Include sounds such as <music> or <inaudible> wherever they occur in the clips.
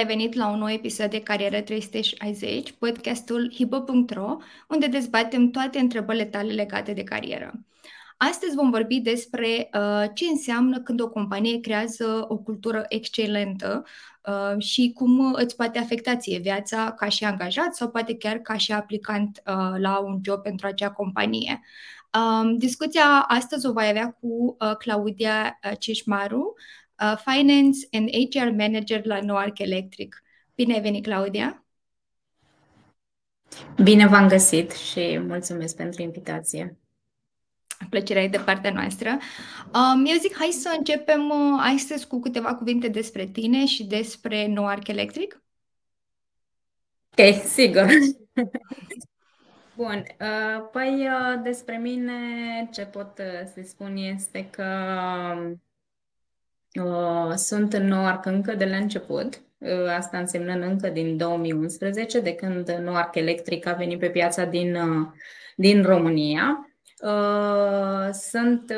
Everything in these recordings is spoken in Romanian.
ai venit la un nou episod de Carieră 360, podcastul hipo.ro, unde dezbatem toate întrebările tale legate de carieră. Astăzi vom vorbi despre uh, ce înseamnă când o companie creează o cultură excelentă uh, și cum îți poate afecta ție viața ca și angajat sau poate chiar ca și aplicant uh, la un job pentru acea companie. Um, discuția astăzi o voi avea cu uh, Claudia uh, Cișmaru, uh, Finance and HR Manager la Noarc Electric. Bine ai venit, Claudia! Bine v-am găsit și mulțumesc pentru invitație. Plăcerea e de partea noastră. Um, eu zic, hai să începem uh, astăzi cu câteva cuvinte despre tine și despre Noarc Electric. Ok, sigur. <laughs> Bun, uh, păi uh, despre mine ce pot să spun este că Uh, sunt în Noarc încă de la început, uh, asta însemnând încă din 2011, de când Noarc Electric a venit pe piața din, uh, din România. Sunt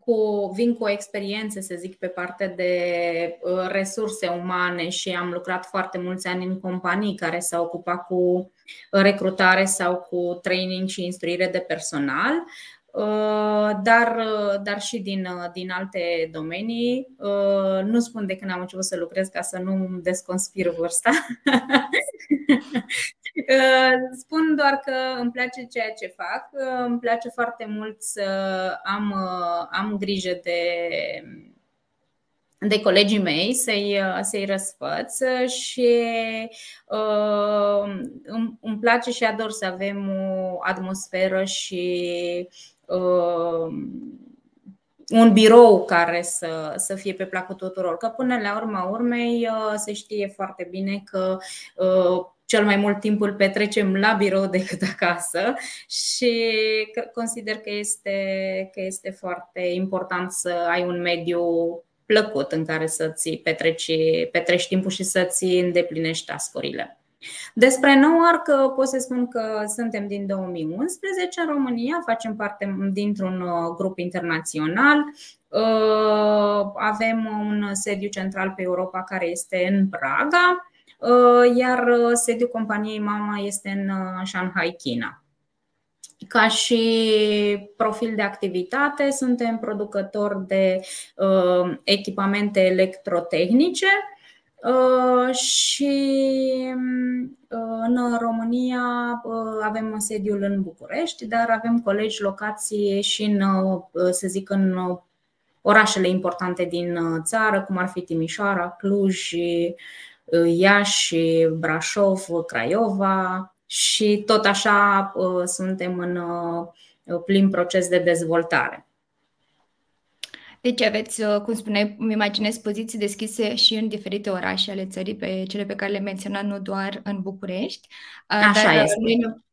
cu, vin cu o experiență, să zic, pe partea de resurse umane și am lucrat foarte mulți ani în companii care s-au ocupat cu recrutare sau cu training și instruire de personal. Uh, dar, uh, dar și din, uh, din alte domenii. Nu spun de când am început să lucrez ca să nu desconspir vârsta. <laughs> Spun doar că îmi place ceea ce fac. Îmi place foarte mult să am, am grijă de, de colegii mei să-i, să-i răsfăț și uh, îmi, îmi place și ador să avem o atmosferă și Uh, un birou care să, să fie pe placul tuturor. Că până la urma urmei uh, se știe foarte bine că uh, cel mai mult timp îl petrecem la birou decât acasă și consider că este, că este foarte important să ai un mediu plăcut în care să-ți petreci, petreci timpul și să-ți îndeplinești tascurile. Despre Noarc pot să spun că suntem din 2011 în România, facem parte dintr-un uh, grup internațional. Uh, avem un sediu central pe Europa care este în Praga, uh, iar sediul companiei mama este în Shanghai, China. Ca și profil de activitate, suntem producători de echipamente electrotehnice, Uh, și uh, în România uh, avem sediul în București, dar avem colegi locații și în, să zic, în orașele importante din țară, cum ar fi Timișoara, Cluj, Iași, Brașov, Craiova și tot așa suntem în plin proces de dezvoltare. Deci aveți, uh, cum spuneai, îmi imaginez poziții deschise și în diferite orașe ale țării, pe cele pe care le menționat, nu doar în București. Uh, Așa Dar uh, este. Noi,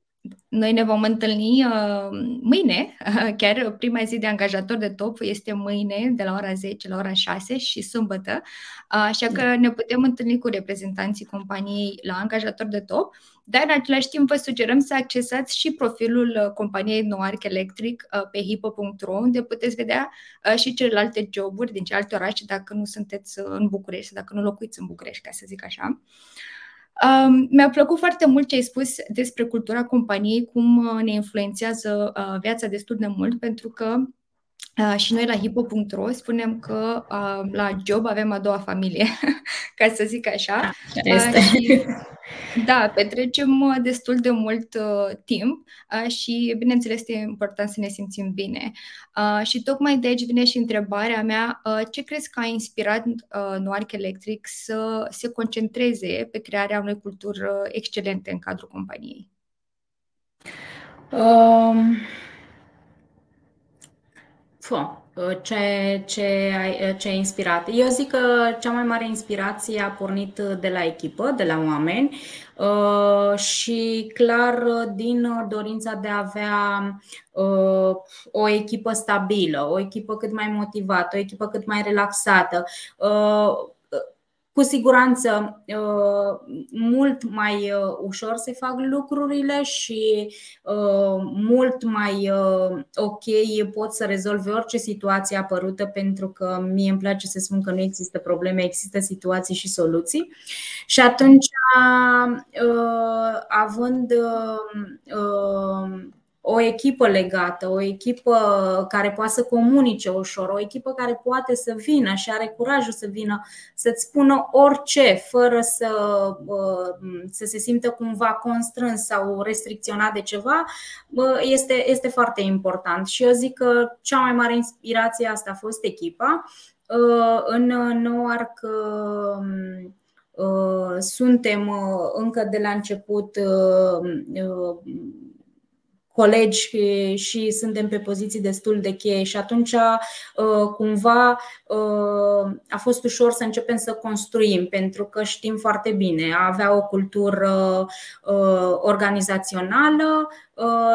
noi ne vom întâlni uh, mâine, uh, <laughs> chiar prima zi de angajator de top este mâine de la ora 10 la ora 6 și sâmbătă, uh, așa că da. ne putem întâlni cu reprezentanții companiei la angajator de top, dar în același timp vă sugerăm să accesați și profilul uh, companiei Noarc Electric uh, pe hipo.ro, unde puteți vedea uh, și celelalte joburi din celelalte orașe dacă nu sunteți în București, dacă nu locuiți în București, ca să zic așa. Um, mi-a plăcut foarte mult ce ai spus despre cultura companiei, cum uh, ne influențează uh, viața destul de mult, pentru că Uh, și noi la hipo.ro spunem că uh, la job avem a doua familie, <laughs> ca să zic așa. Este. Uh, și, <laughs> da, petrecem uh, destul de mult uh, timp uh, și, bineînțeles, este important să ne simțim bine. Uh, și tocmai de aici vine și întrebarea mea, uh, ce crezi că a inspirat uh, Noarc Electric să se concentreze pe crearea unei culturi uh, excelente în cadrul companiei? Um... Ce, ce, ce a inspirat? Eu zic că cea mai mare inspirație a pornit de la echipă, de la oameni uh, și clar din dorința de a avea uh, o echipă stabilă, o echipă cât mai motivată, o echipă cât mai relaxată. Uh, cu siguranță uh, mult mai uh, ușor se fac lucrurile și uh, mult mai ok pot să rezolve orice situație apărută pentru că mie îmi place să spun că nu există probleme, există situații și soluții. Și atunci, având o echipă legată, o echipă care poate să comunice ușor, o echipă care poate să vină și are curajul să vină să-ți spună orice, fără să, să se simtă cumva constrâns sau restricționat de ceva, este, este foarte important. Și eu zic că cea mai mare inspirație asta a fost echipa. În Noarc suntem încă de la început colegi și suntem pe poziții destul de cheie. Și atunci uh, cumva uh, a fost ușor să începem să construim pentru că știm foarte bine, a avea o cultură uh, organizațională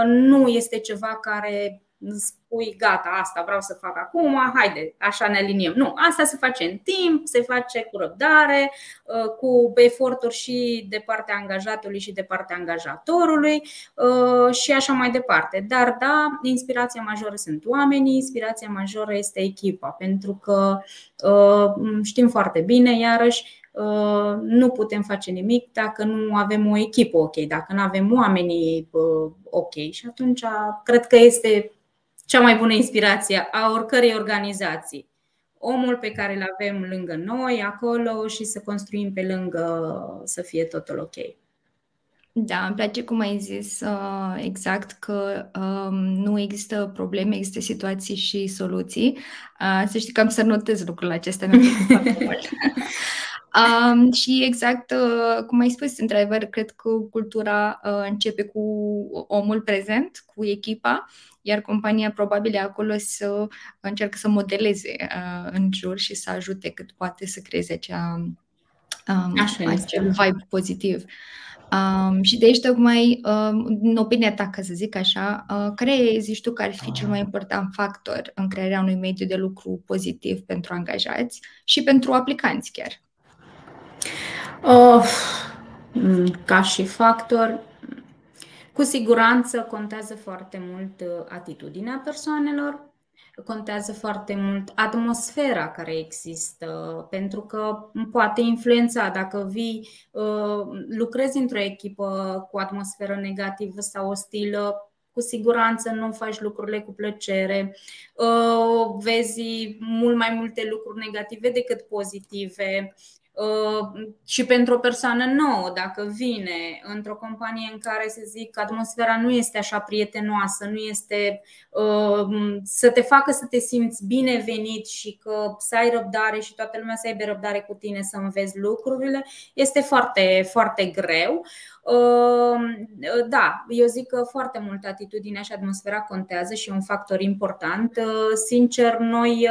nu este ceva care spui gata, asta vreau să fac acum, haide, așa ne aliniem. Nu, asta se face în timp, se face cu răbdare, uh, cu eforturi și de partea angajatului și de partea angajatorului uh, și așa mai departe. Dar da, inspirația majoră sunt oamenii, inspirația majoră este echipa, pentru că uh, știm foarte bine, iarăși, nu putem face nimic dacă nu avem o echipă ok, dacă nu avem oamenii ok. Și atunci cred că este cea mai bună inspirație a oricărei organizații. Omul pe care îl avem lângă noi, acolo și să construim pe lângă să fie totul ok. Da, îmi place cum ai zis uh, exact că um, nu există probleme, există situații și soluții. Uh, să știi că am să notez lucrurile acestea, mi <laughs> foarte mult. Um, și exact uh, cum ai spus, într-adevăr, cred că cultura uh, începe cu omul prezent, cu echipa, iar compania probabil e acolo să încearcă să modeleze uh, în jur și să ajute cât poate să creeze acea, um, acel vibe pozitiv. Um, și de aici tocmai, um, în opinia ta, ca să zic așa, uh, care zici tu că ar fi cel mai important factor în crearea unui mediu de lucru pozitiv pentru angajați și pentru aplicanți chiar? Uh, ca și factor, cu siguranță contează foarte mult uh, atitudinea persoanelor, contează foarte mult atmosfera care există, pentru că poate influența dacă vii, uh, lucrezi într-o echipă cu atmosferă negativă sau ostilă, cu siguranță nu faci lucrurile cu plăcere, vezi mult mai multe lucruri negative decât pozitive, Uh, și pentru o persoană nouă, dacă vine într-o companie în care, să zic, atmosfera nu este așa prietenoasă, nu este uh, să te facă să te simți binevenit și că să ai răbdare și toată lumea să aibă răbdare cu tine să înveți lucrurile, este foarte, foarte greu. Uh, da, eu zic că foarte mult atitudinea și atmosfera contează și e un factor important. Sincer, noi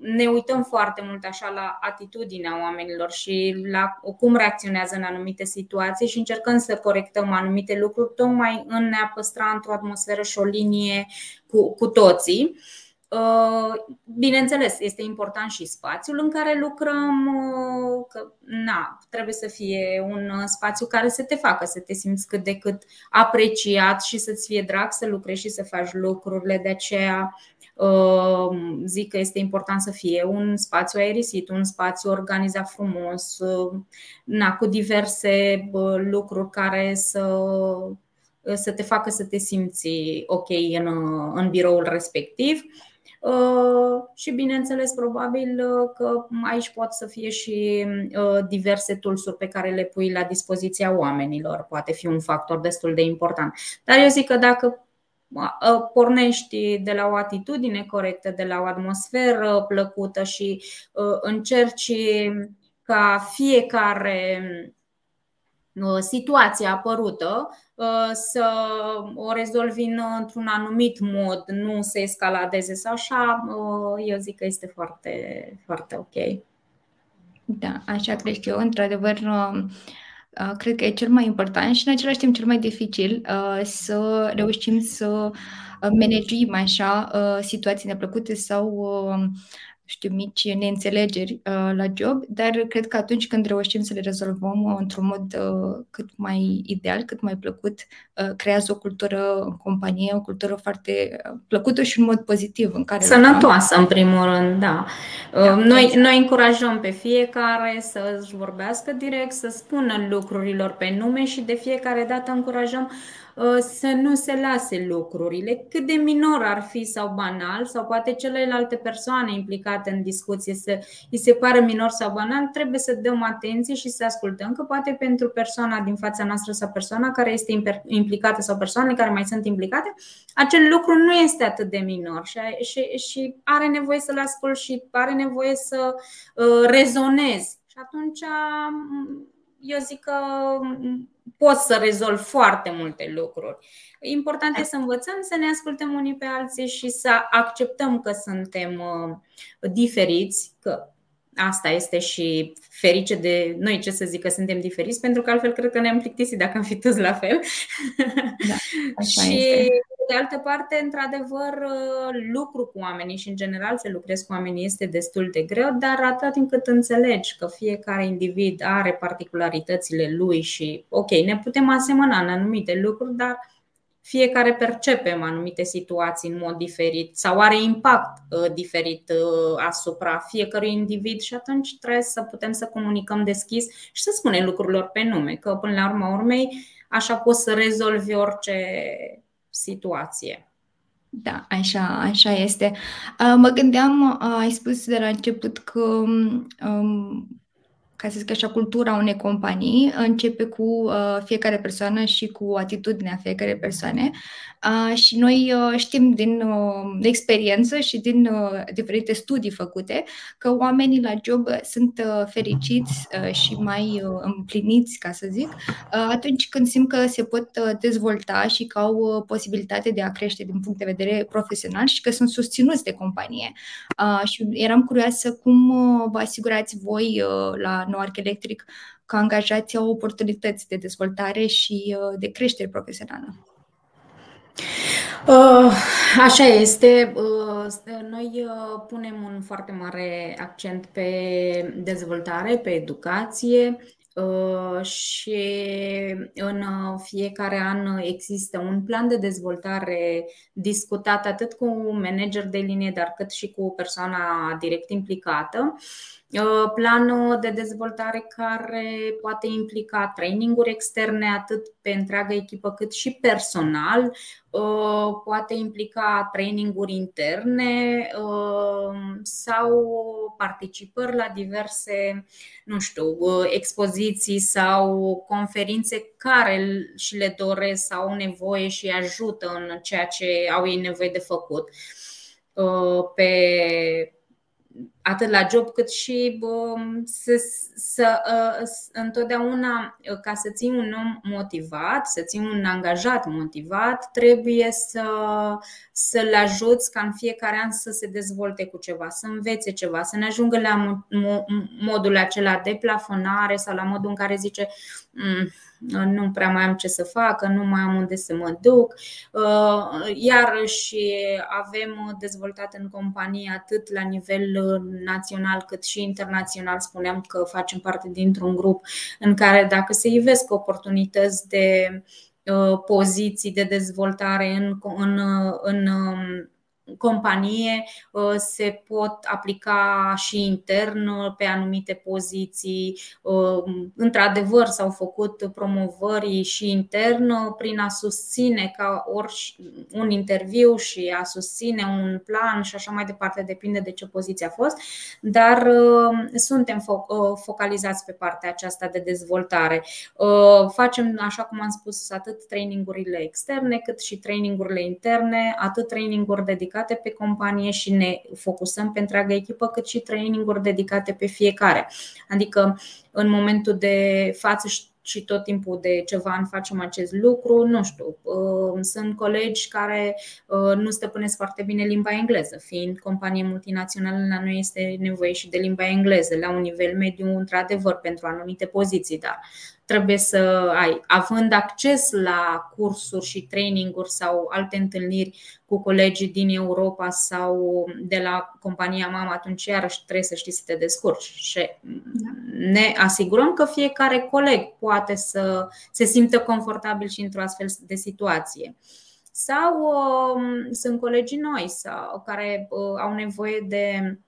ne uităm foarte mult așa la atitudinea oamenilor și la cum reacționează în anumite situații și încercăm să corectăm anumite lucruri, tocmai în ne-a păstra într-o atmosferă și o linie cu, cu toții. Uh, bineînțeles, este important și spațiul în care lucrăm, uh, că na, trebuie să fie un spațiu care să te facă să te simți cât de cât apreciat și să-ți fie drag să lucrezi și să faci lucrurile. De aceea Ehm, zic că este important să fie un spațiu aerisit, un spațiu organizat frumos, ehm, na, cu diverse lucruri care să, să te facă să te simți ok în, în biroul respectiv. Uh, și bineînțeles, probabil că aici pot să fie și diverse tools pe care le pui la dispoziția oamenilor. Poate fi un factor destul de important. Dar eu zic că dacă pornești de la o atitudine corectă, de la o atmosferă plăcută și încerci ca fiecare situație apărută să o rezolvi într-un anumit mod, nu să escaladeze sau așa, eu zic că este foarte, foarte ok. Da, așa cred eu. Într-adevăr, Uh, cred că e cel mai important și în același timp cel mai dificil uh, să reușim să uh, managem așa situații neplăcute sau știu, mici neînțelegeri uh, la job, dar cred că atunci când reușim să le rezolvăm uh, într-un mod uh, cât mai ideal, cât mai plăcut, uh, creează o cultură în companie, o cultură foarte uh, plăcută și un mod pozitiv în care Sănătoasă, în primul rând, da. da uh, noi, exact. noi încurajăm pe fiecare să-și vorbească direct, să spună lucrurilor pe nume și de fiecare dată încurajăm Uh, să nu se lase lucrurile, cât de minor ar fi sau banal, sau poate celelalte persoane implicate în discuție să îi se pară minor sau banal, trebuie să dăm atenție și să ascultăm că poate pentru persoana din fața noastră sau persoana care este implicată sau persoanele care mai sunt implicate, acel lucru nu este atât de minor și, și, și are nevoie să-l ascult și are nevoie să uh, rezonezi. Și atunci eu zic că poți să rezolvi foarte multe lucruri. Important e să învățăm să ne ascultăm unii pe alții și să acceptăm că suntem uh, diferiți, că asta este și ferice de noi, ce să zic, că suntem diferiți, pentru că altfel cred că ne-am plictisit dacă am fi toți la fel. Da, <laughs> așa și este. De altă parte, într-adevăr, lucru cu oamenii și în general să lucrezi cu oamenii este destul de greu, dar atât timp cât înțelegi că fiecare individ are particularitățile lui și, ok, ne putem asemăna în anumite lucruri, dar fiecare percepem anumite situații în mod diferit sau are impact uh, diferit uh, asupra fiecărui individ și atunci trebuie să putem să comunicăm deschis și să spunem lucrurilor pe nume, că până la urma urmei așa poți să rezolvi orice situație. Da, așa, așa este. Uh, mă gândeam, ai spus de la început că um, ca să zic așa, cultura unei companii începe cu uh, fiecare persoană și cu atitudinea fiecare persoane. Uh, și noi uh, știm din uh, experiență și din uh, diferite studii făcute că oamenii la job sunt uh, fericiți uh, și mai uh, împliniți, ca să zic, uh, atunci când simt că se pot uh, dezvolta și că au uh, posibilitate de a crește din punct de vedere profesional și că sunt susținuți de companie. Uh, și eram curioasă cum uh, vă asigurați voi uh, la Noarc Electric că angajații au oportunități de dezvoltare și uh, de creștere profesională. Uh, așa este. Noi punem un foarte mare accent pe dezvoltare, pe educație și în fiecare an există un plan de dezvoltare discutat atât cu manager de linie, dar cât și cu persoana direct implicată Uh, planul de dezvoltare care poate implica traininguri externe atât pe întreaga echipă cât și personal, uh, poate implica traininguri interne uh, sau participări la diverse, nu știu, expoziții sau conferințe care și le doresc sau au nevoie și ajută în ceea ce au ei nevoie de făcut pe atât la job cât și să, să, ă, întotdeauna ă, ca să ții un om motivat, să ții un angajat motivat, trebuie să, să-l ajuți ca în fiecare an să se dezvolte cu ceva, să învețe ceva, să ne ajungă la modul acela de plafonare sau la modul în care zice mm, nu prea mai am ce să fac, nu mai am unde să mă duc. Uh, iarăși avem dezvoltat în companie atât la nivel național cât și internațional. Spuneam că facem parte dintr-un grup în care dacă se ivesc oportunități de uh, poziții de dezvoltare în, în, în um, companie uh, se pot aplica și intern uh, pe anumite poziții. Uh, într-adevăr, s-au făcut promovări și intern prin a susține ca ori un interviu și a susține un plan și așa mai departe, depinde de ce poziție a fost, dar suntem focalizați pe partea aceasta de dezvoltare. Facem, așa cum am spus, atât trainingurile externe cât și trainingurile interne, atât traininguri dedicate dedicate pe companie și ne focusăm pe întreaga echipă, cât și traininguri dedicate pe fiecare. Adică în momentul de față și tot timpul de ceva ani facem acest lucru. Nu știu, uh, sunt colegi care uh, nu stăpânesc foarte bine limba engleză, fiind companie multinațională, la noi este nevoie și de limba engleză, la un nivel mediu, într-adevăr, pentru anumite poziții, dar trebuie să ai. Având acces la cursuri și traininguri sau alte întâlniri cu colegii din Europa sau de la compania mamă, atunci iarăși trebuie să știi să te descurci și ne asigurăm că fiecare coleg poate să se simtă confortabil și într-o astfel de situație sau uh, sunt colegii noi sau care uh, au nevoie de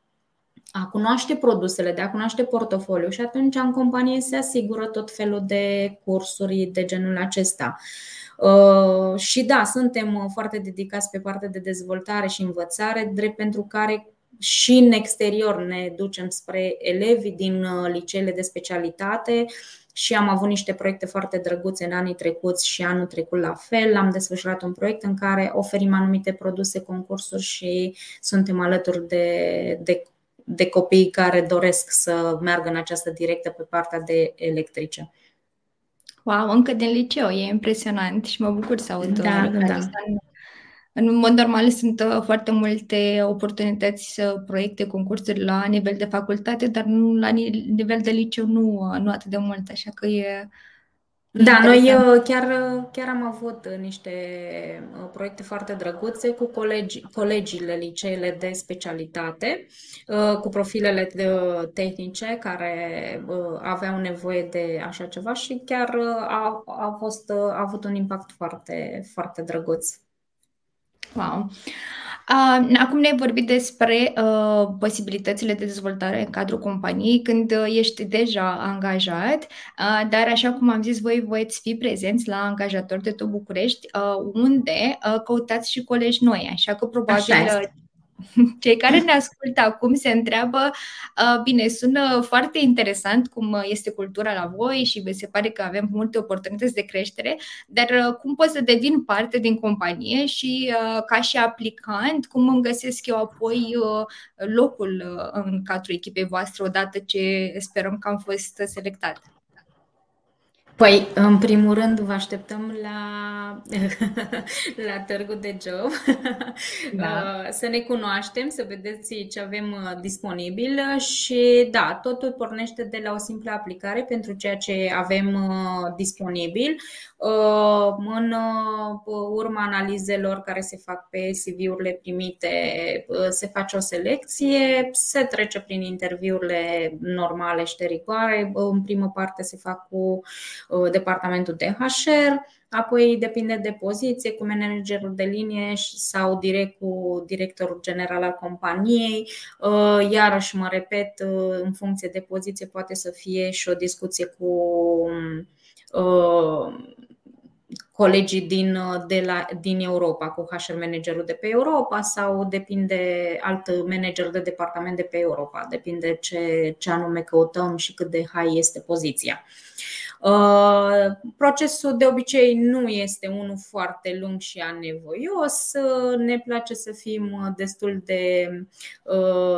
a cunoaște produsele, de a cunoaște portofoliu și atunci în companie se asigură tot felul de cursuri de genul acesta. Uh, și da, suntem foarte dedicați pe partea de dezvoltare și învățare, drept pentru care și în exterior ne ducem spre elevii din uh, liceele de specialitate și am avut niște proiecte foarte drăguțe în anii trecuți și anul trecut la fel. Am desfășurat un proiect în care oferim anumite produse, concursuri și suntem alături de, de, de copii care doresc să meargă în această directă pe partea de electrice. Wow, încă din liceu, e impresionant și mă bucur să aud da, da. În mod normal sunt uh, foarte multe oportunități, proiecte, concursuri la nivel de facultate, dar nu la nivel de liceu nu, uh, nu atât de mult, așa că e da, noi uh, chiar, chiar am avut niște proiecte foarte drăguțe cu colegi, colegiile liceele de specialitate, cu profilele tehnice care aveau nevoie de așa ceva și chiar a, a, fost, a avut un impact foarte, foarte drăguț. Wow! Uh, acum ne-ai vorbit despre uh, posibilitățile de dezvoltare în cadrul companiei când uh, ești deja angajat, uh, dar așa cum am zis, voi voiți fi prezenți la angajator de tot București, uh, unde uh, căutați și colegi noi, așa că probabil așa <laughs> cei care ne ascultă acum se întreabă, uh, bine, sună foarte interesant cum este cultura la voi și se pare că avem multe oportunități de creștere, dar uh, cum pot să devin parte din companie și uh, ca și aplicant, cum îmi găsesc eu apoi locul în cadrul echipei voastre odată ce sperăm că am fost selectat? Păi, în primul rând, vă așteptăm la, <laughs> la târgul de job, da. <laughs> Uh, să ne cunoaștem, să vedeți ce avem uh, disponibil și da, totul pornește de la o simplă aplicare pentru ceea ce avem uh, disponibil. În urma analizelor care se fac pe CV-urile primite, se face o selecție, se trece prin interviurile normale și de rigoare. În primă parte se fac cu Uh, departamentul de HR, apoi depinde de poziție, cu managerul de linie sau direct cu directorul general al companiei. Uh, iarăși mă repet, uh, în funcție de poziție poate să fie și o discuție cu colegii din, de la, din Europa, cu HR managerul de pe Europa sau depinde alt manager de departament de pe Europa, depinde ce, ce anume căutăm și cât de high este poziția. Uh, procesul de obicei nu este unul foarte lung și anevoios. Uh, ne place să fim uh, destul de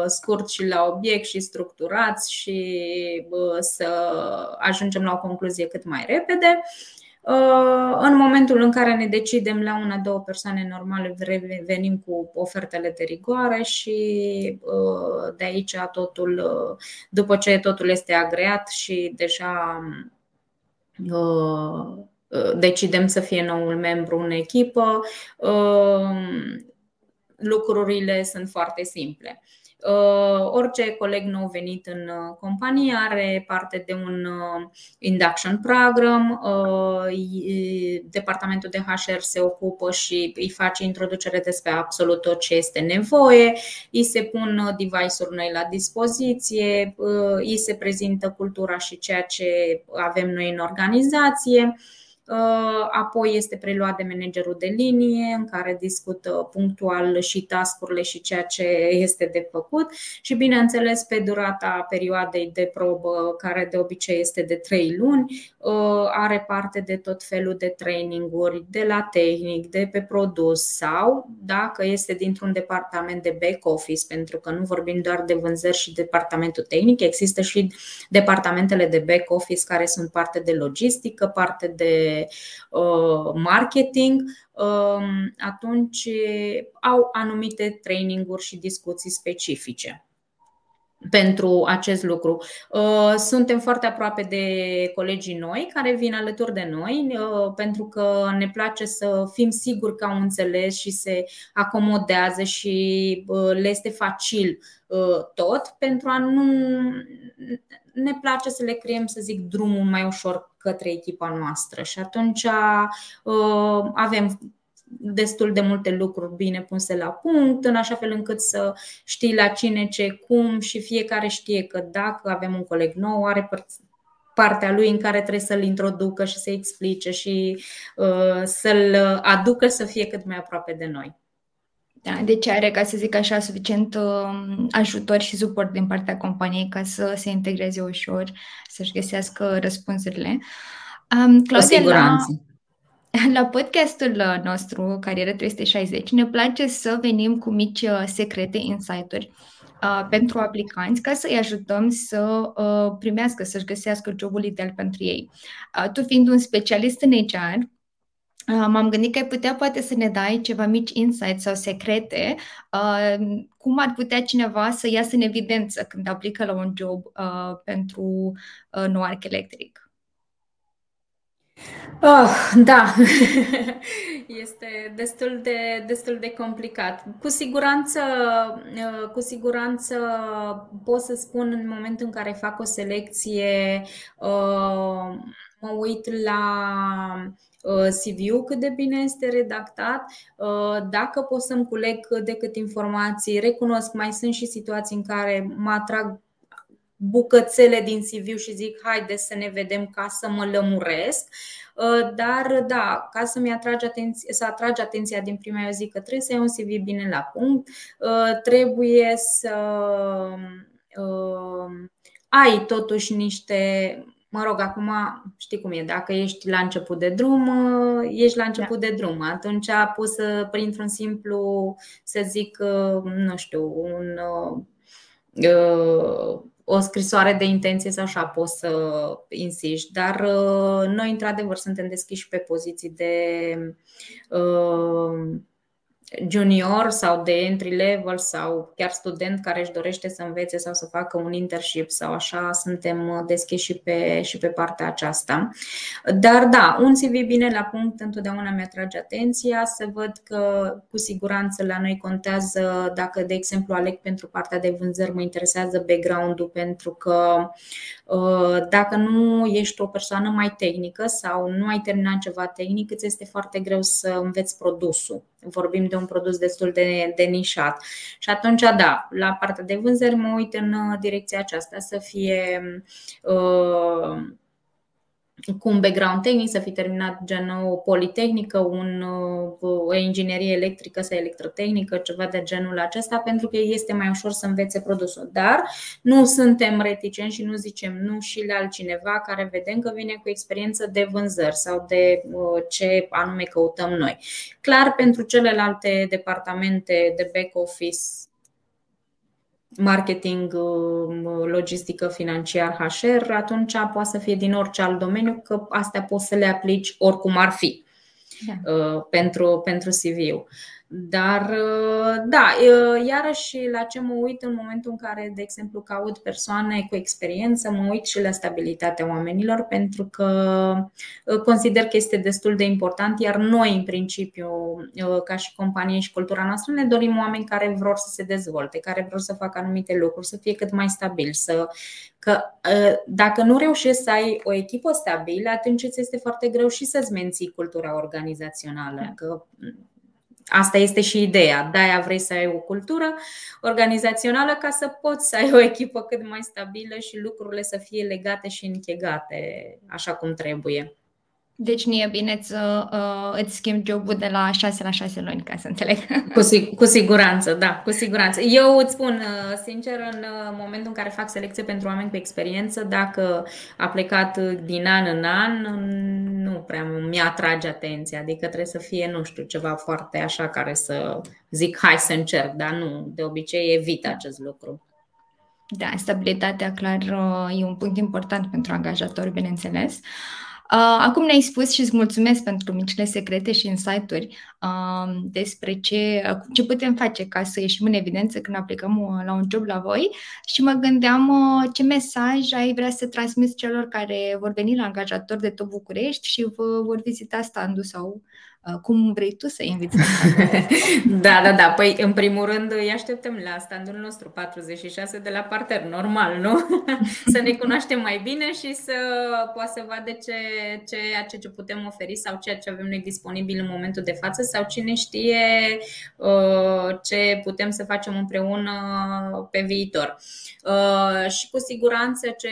scurt și la obiect și structurați și să ajungem la o concluzie cât mai repede. În momentul în care ne decidem la una, două persoane normale, venim cu ofertele de rigoare și de aici totul, după ce totul este agreat și deja Uh, uh, decidem să fie noul membru în echipă, uh, lucrurile sunt foarte simple. Orice coleg nou venit în companie are parte de un induction program. Departamentul de HR se ocupă și îi face introducere despre absolut tot ce este nevoie. Îi se pun device-uri noi la dispoziție, îi se prezintă cultura și ceea ce avem noi în organizație. Uh, apoi este preluat de managerul de linie în care discută punctual și tascurile și ceea ce este de făcut. Și bineînțeles pe durata perioadei de probă care de obicei este de 3 luni uh, are parte de tot felul de traininguri de la tehnic, de pe produs sau dacă este dintr-un departament de back office pentru că nu vorbim doar de vânzări și departamentul tehnic, există și departamentele de back office care sunt parte de logistică, parte de Uh, marketing, um, atunci au anumite traininguri și discuții specifice. pentru acest lucru. Uh, suntem foarte aproape de colegii noi care vin alături de noi uh, pentru că ne place să fim siguri că au înțeles și se acomodează și uh, le este facil tot pentru a nu ne place să le creăm, să zic, drumul mai ușor către echipa noastră și atunci avem destul de multe lucruri bine puse la punct, în așa fel încât să știi la cine ce, cum și fiecare știe că dacă avem un coleg nou, are partea lui în care trebuie să-l introducă și să explice și uh, să-l aducă să fie cât mai aproape de noi. Da, deci are, ca să zic așa, suficient uh, ajutor și suport din partea companiei ca să se integreze ușor, să-și găsească răspunsurile. Um, Claudia, Cu siguranță. La <laughs> La podcastul nostru, Carieră 360, ne place să venim cu mici uh, secrete, insight-uri uh, pentru aplicanți ca să-i ajutăm să uh, primească, să-și găsească jobul ideal pentru ei. Uh, tu fiind un specialist în HR, uh, m-am gândit că ai putea poate să ne dai ceva mici insights sau secrete uh, cum ar putea cineva să iasă în evidență când aplică la un job uh, pentru uh, nou arc electric. Oh, da, <laughs> este destul de, destul de complicat. Cu siguranță, uh, cu siguranță pot să spun în momentul în care fac o selecție, uh, mă uit la uh, CV-ul cât de bine este redactat, dacă pot să-mi culeg cât de cât informații, recunosc, mai sunt și situații în care mă atrag bucățele din CV și zic haide să ne vedem ca să mă lămuresc. Uh, dar da, ca să-mi atragi atenția, să atragi atenția din prima eu zic că trebuie să ai un CV bine la punct, uh, trebuie să uh, ai totuși niște Mă rog, acum știi cum e, dacă ești la început de drum, ești la început da. de drum. Atunci poți să, printr-un simplu, să zic, nu știu, un o scrisoare de intenție sau așa poți să insiști, dar uh, noi într-adevăr suntem deschiși pe poziții de uh, junior sau de entry level sau chiar student care își dorește să învețe sau să facă un internship sau așa, suntem uh, deschiși și pe, și pe partea aceasta. Dar da, un CV bine la punct întotdeauna mi-atrage atenția să văd că cu siguranță la noi contează dacă, de exemplu, aleg pentru partea de vânzări, mă interesează background-ul pentru că uh, dacă nu ești o persoană mai tehnică sau nu ai terminat ceva tehnic, îți este foarte greu să înveți produsul vorbim de un produs destul de, de nișat. Și atunci, da, la partea de vânzări mă uit în uh, direcția aceasta să fie uh, cu un background tehnic, să fi terminat gen o politehnică, un, o inginerie electrică sau electrotehnică, ceva de genul acesta, pentru că este mai ușor să învețe produsul. Dar nu suntem reticenți și nu zicem nu și la altcineva care vedem că vine cu experiență de vânzări sau de ce anume căutăm noi. Clar, pentru celelalte departamente de back office marketing, um, logistică, financiar, HR, atunci poate să fie din orice alt domeniu, că astea poți să le aplici oricum ar fi da. Uh, pentru, pentru CV-ul. Dar, uh, da, uh, iarăși la ce mă uit în momentul în care, de exemplu, caut persoane cu experiență, mă uit și la stabilitatea oamenilor, pentru că uh, consider că este destul de important, iar noi, în principiu, ca și companie și cultura noastră, ne dorim oameni care vor să se dezvolte, care vor să facă anumite lucruri, să fie cât mai stabili, să că dacă nu reușești să ai o echipă stabilă, atunci îți este foarte greu și să-ți menții cultura organizațională. Că Asta este și ideea. De-aia vrei să ai o cultură organizațională ca să poți să ai o echipă cât mai stabilă și lucrurile să fie legate și închegate așa cum trebuie. Deci nu e bine să uh, îți schimbi jobul de la 6 la 6 luni, ca să înțeleg. Cu, cu siguranță, da, cu siguranță. Eu îți spun, uh, sincer, în uh, momentul în care fac selecție pentru oameni cu experiență, dacă a plecat din an în an, nu prea mi-atrage atenția. Adică trebuie să fie, nu știu, ceva foarte așa care să zic, hai să încerc, dar nu, de obicei evit acest lucru. Da, stabilitatea, clar, uh, e un punct important pentru angajatori, bineînțeles. Uh, Uh, acum ne-ai spus și îți mulțumesc pentru micile secrete și insight-uri uh, despre ce, ce putem face ca să ieșim în evidență când aplicăm uh, la un job la voi. Și mă gândeam uh, ce mesaj ai vrea să transmiți celor care vor veni la angajator de Top București și vă vor vizita standul sau Uh, cum vrei tu să inviți <laughs> Da, da, da. Păi, în primul rând, îi așteptăm la standul nostru 46 de la parter, normal, nu? <laughs> să ne cunoaștem mai bine și să poată să vadă ce, ceea ce, ce putem oferi sau ceea ce avem noi disponibil în momentul de față sau cine știe uh, ce putem să facem împreună pe viitor. Uh, și cu siguranță ce,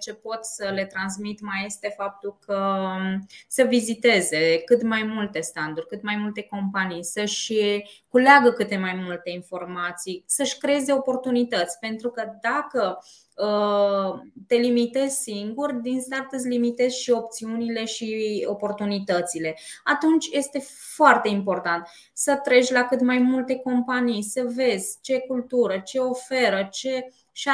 ce pot să le transmit mai este faptul că um, să viziteze cât mai multe standuri, cât mai multe companii, să-și culeagă câte mai multe informații, să-și creeze oportunități. Pentru că dacă uh, te limitezi singur, din start îți limitezi și opțiunile și oportunitățile. Atunci este foarte important să treci la cât mai multe companii, să vezi ce cultură, ce oferă, ce și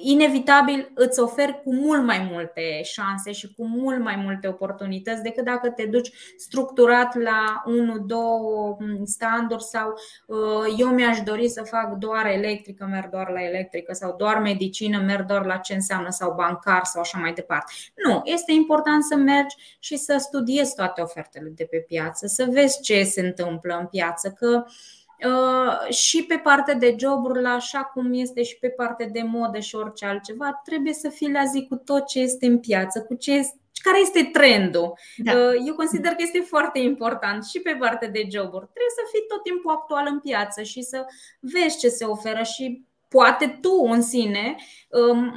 inevitabil îți oferi cu mult mai multe șanse și cu mult mai multe oportunități decât dacă te duci structurat la 1-2 standuri sau uh, eu mi-aș dori să fac doar electrică, merg doar la electrică sau doar medicină, merg doar la ce înseamnă sau bancar sau așa mai departe. Nu, este important să mergi și să studiezi toate ofertele de pe piață, să vezi ce se întâmplă în piață, că uh, Uh, și pe partea de joburi, la așa cum este și pe partea de modă și orice altceva, trebuie să fii la zi cu tot ce este în piață, cu ce este, care este trendul. Da. Uh, eu consider că este foarte important și pe partea de joburi. Trebuie să fii tot timpul actual în piață și să vezi ce se oferă și poate tu în sine um,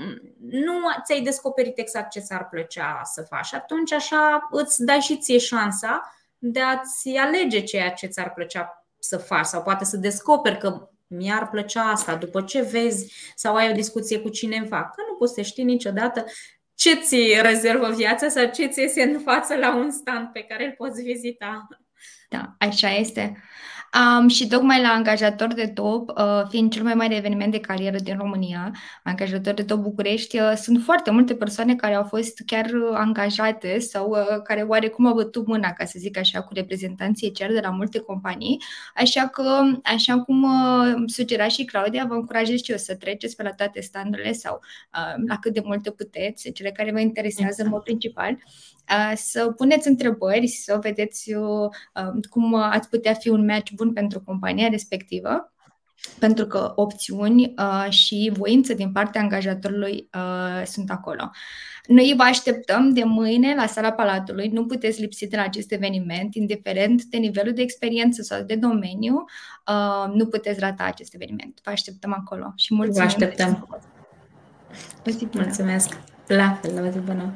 nu ți-ai descoperit exact ce ți-ar plăcea să faci. Atunci așa îți dai și ție șansa de a-ți alege ceea ce ți-ar plăcea să faci sau poate să descoperi că mi-ar plăcea asta după ce vezi sau ai o discuție cu cineva, că nu poți să știi niciodată ce ți rezervă viața sau ce ți iese în față la un stand pe care îl poți vizita. Da, așa este. Um, și tocmai la angajator de top, uh, fiind cel mai mare eveniment de carieră din România, angajator de top București, uh, sunt foarte multe persoane care au fost chiar angajate sau uh, care oarecum au bătut mâna, ca să zic așa, cu reprezentanții cer de la multe companii. Așa că, așa cum uh, sugera și Claudia, vă încurajez și eu să treceți pe la toate standurile sau uh, la cât de multe puteți, cele care vă interesează în mod principal să puneți întrebări, să vedeți cum ați putea fi un match bun pentru compania respectivă pentru că opțiuni uh, și voință din partea angajatorului uh, sunt acolo. Noi vă așteptăm de mâine la sala Palatului, nu puteți lipsi de la acest eveniment, indiferent de nivelul de experiență sau de domeniu, uh, nu puteți rata acest eveniment. Vă așteptăm acolo și mulțumim. Vă așteptăm. Mulțumesc. La fel, la zi bună.